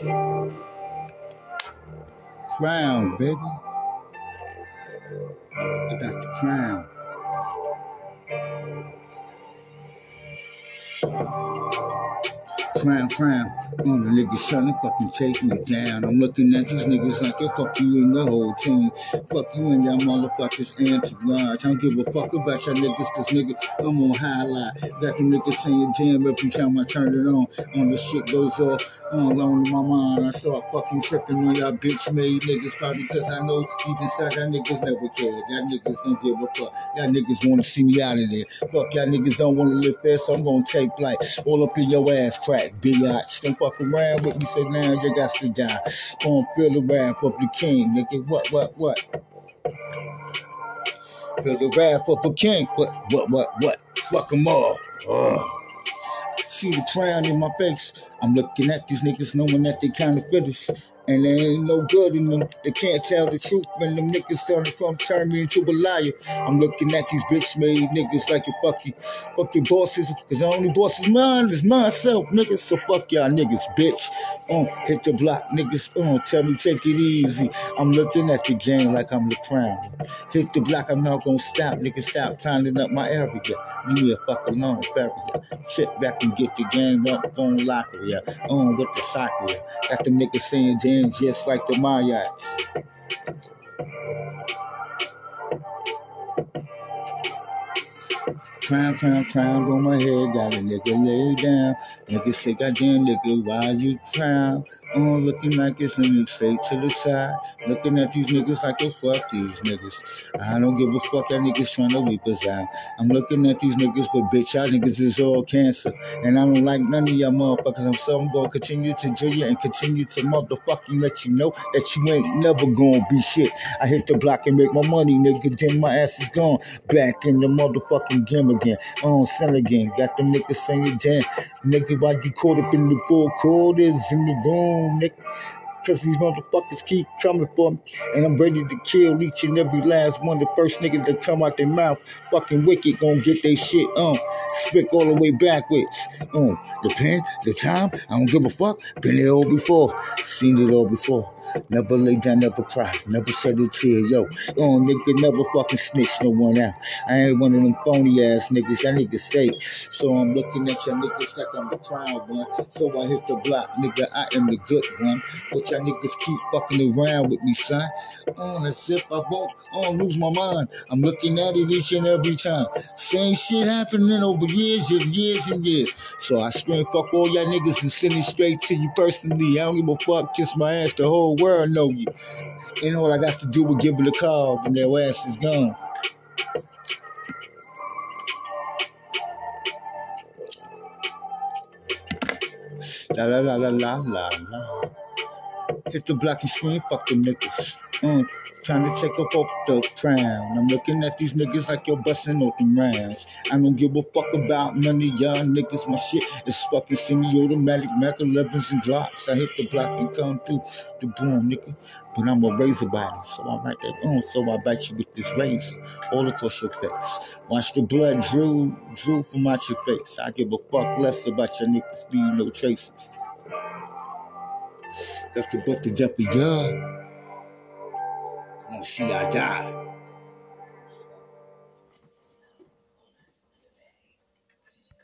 Crown, baby. I got the crown. Crown, crown. On the niggas trying to fucking take me down. I'm looking at these niggas like, yo, fuck you and the whole team. Fuck you and that motherfuckers entourage. I don't give a fuck about your niggas, cause nigga, I'm on highlight. Got them niggas saying damn every time I turn it on. On the shit goes off, on alone in my mind. I start fucking tripping on y'all bitch made niggas, probably cause I know deep inside y'all niggas never cared. Y'all niggas don't give a fuck. Y'all niggas wanna see me out of there. Fuck y'all niggas don't wanna live fast, so I'm gonna take flight. All up in your ass crack, biatch. Don't fuck around with me, so now you got to die. On feel the wrath of the king, nigga. What, what, what? Feel the wrath of the king. What, what, what, what? Fuck them all. Ugh. See the crown in my face. I'm looking at these niggas knowing that they counterfeiters. And there ain't no good in them. They can't tell the truth. And them niggas starting from turn me into a liar. I'm looking at these bitch made niggas like you fuck you. Fuck your bosses. Cause the only boss is mine is myself, niggas. So fuck y'all niggas, bitch. Uh, hit the block, niggas. Uh, tell me take it easy. I'm looking at the game like I'm the crown. Hit the block, I'm not gonna stop. Niggas stop climbing up my area. Leave me a fuck alone, barrier. Sit back and get the game up on locker, yeah. On with the soccer, yeah. Got the niggas saying damn just like the Mayats. Crown, crown, crown on my head, got a nigga lay down. Nigga say, goddamn nigga, why you crown? Oh, looking like it's leaning straight to the side. Looking at these niggas like, oh, fuck these niggas. I don't give a fuck that niggas trying to weep us out. I'm looking at these niggas, but bitch, y'all niggas is all cancer. And I don't like none of y'all motherfuckers. I'm so I'm gonna continue to drill you and continue to motherfucking let you know that you ain't never gonna be shit. I hit the block and make my money, nigga. Then my ass is gone. Back in the motherfucking game again. On sin again. Got them niggas saying, damn, nigga, why you caught up in the four quarters in the room, nigga? Cause these motherfuckers keep coming for me. And I'm ready to kill each and every last one. The first nigga that come out their mouth, fucking wicked, gonna get their shit on. Uh, Spick all the way backwards. Um, the pen, the time, I don't give a fuck. Been there all before. Seen it all before. Never lay down, never cry, never shed a tear, yo. Oh, nigga, never fucking snitch no one out. I ain't one of them phony ass niggas, that niggas fake. So I'm looking at y'all niggas like I'm the crown one. So I hit the block, nigga, I am the good one. But y'all niggas keep fucking around with me, son. On as if I won't, on lose my mind. I'm looking at it each and every time. Same shit happening over years and years and years. So I scream, fuck all y'all niggas and send it straight to you personally. I don't give a fuck, kiss my ass the whole world know you. And all I got to do is give it a call, and their ass is gone. La la la la la la la. Hit the block and scream, fuck the niggas. Mm, trying to take up off the crown. I'm looking at these niggas like you're busting open rounds. I don't give a fuck about none of y'all niggas. My shit is fucking semi-automatic Mac 11s and Glocks. I hit the block and come through the boom, nigga. But I'm a razor body, so I write that boom. So I bite you with this razor all across your face. Watch the blood drool, drool from out your face. I give a fuck less about your niggas, leave no traces. Got the butt to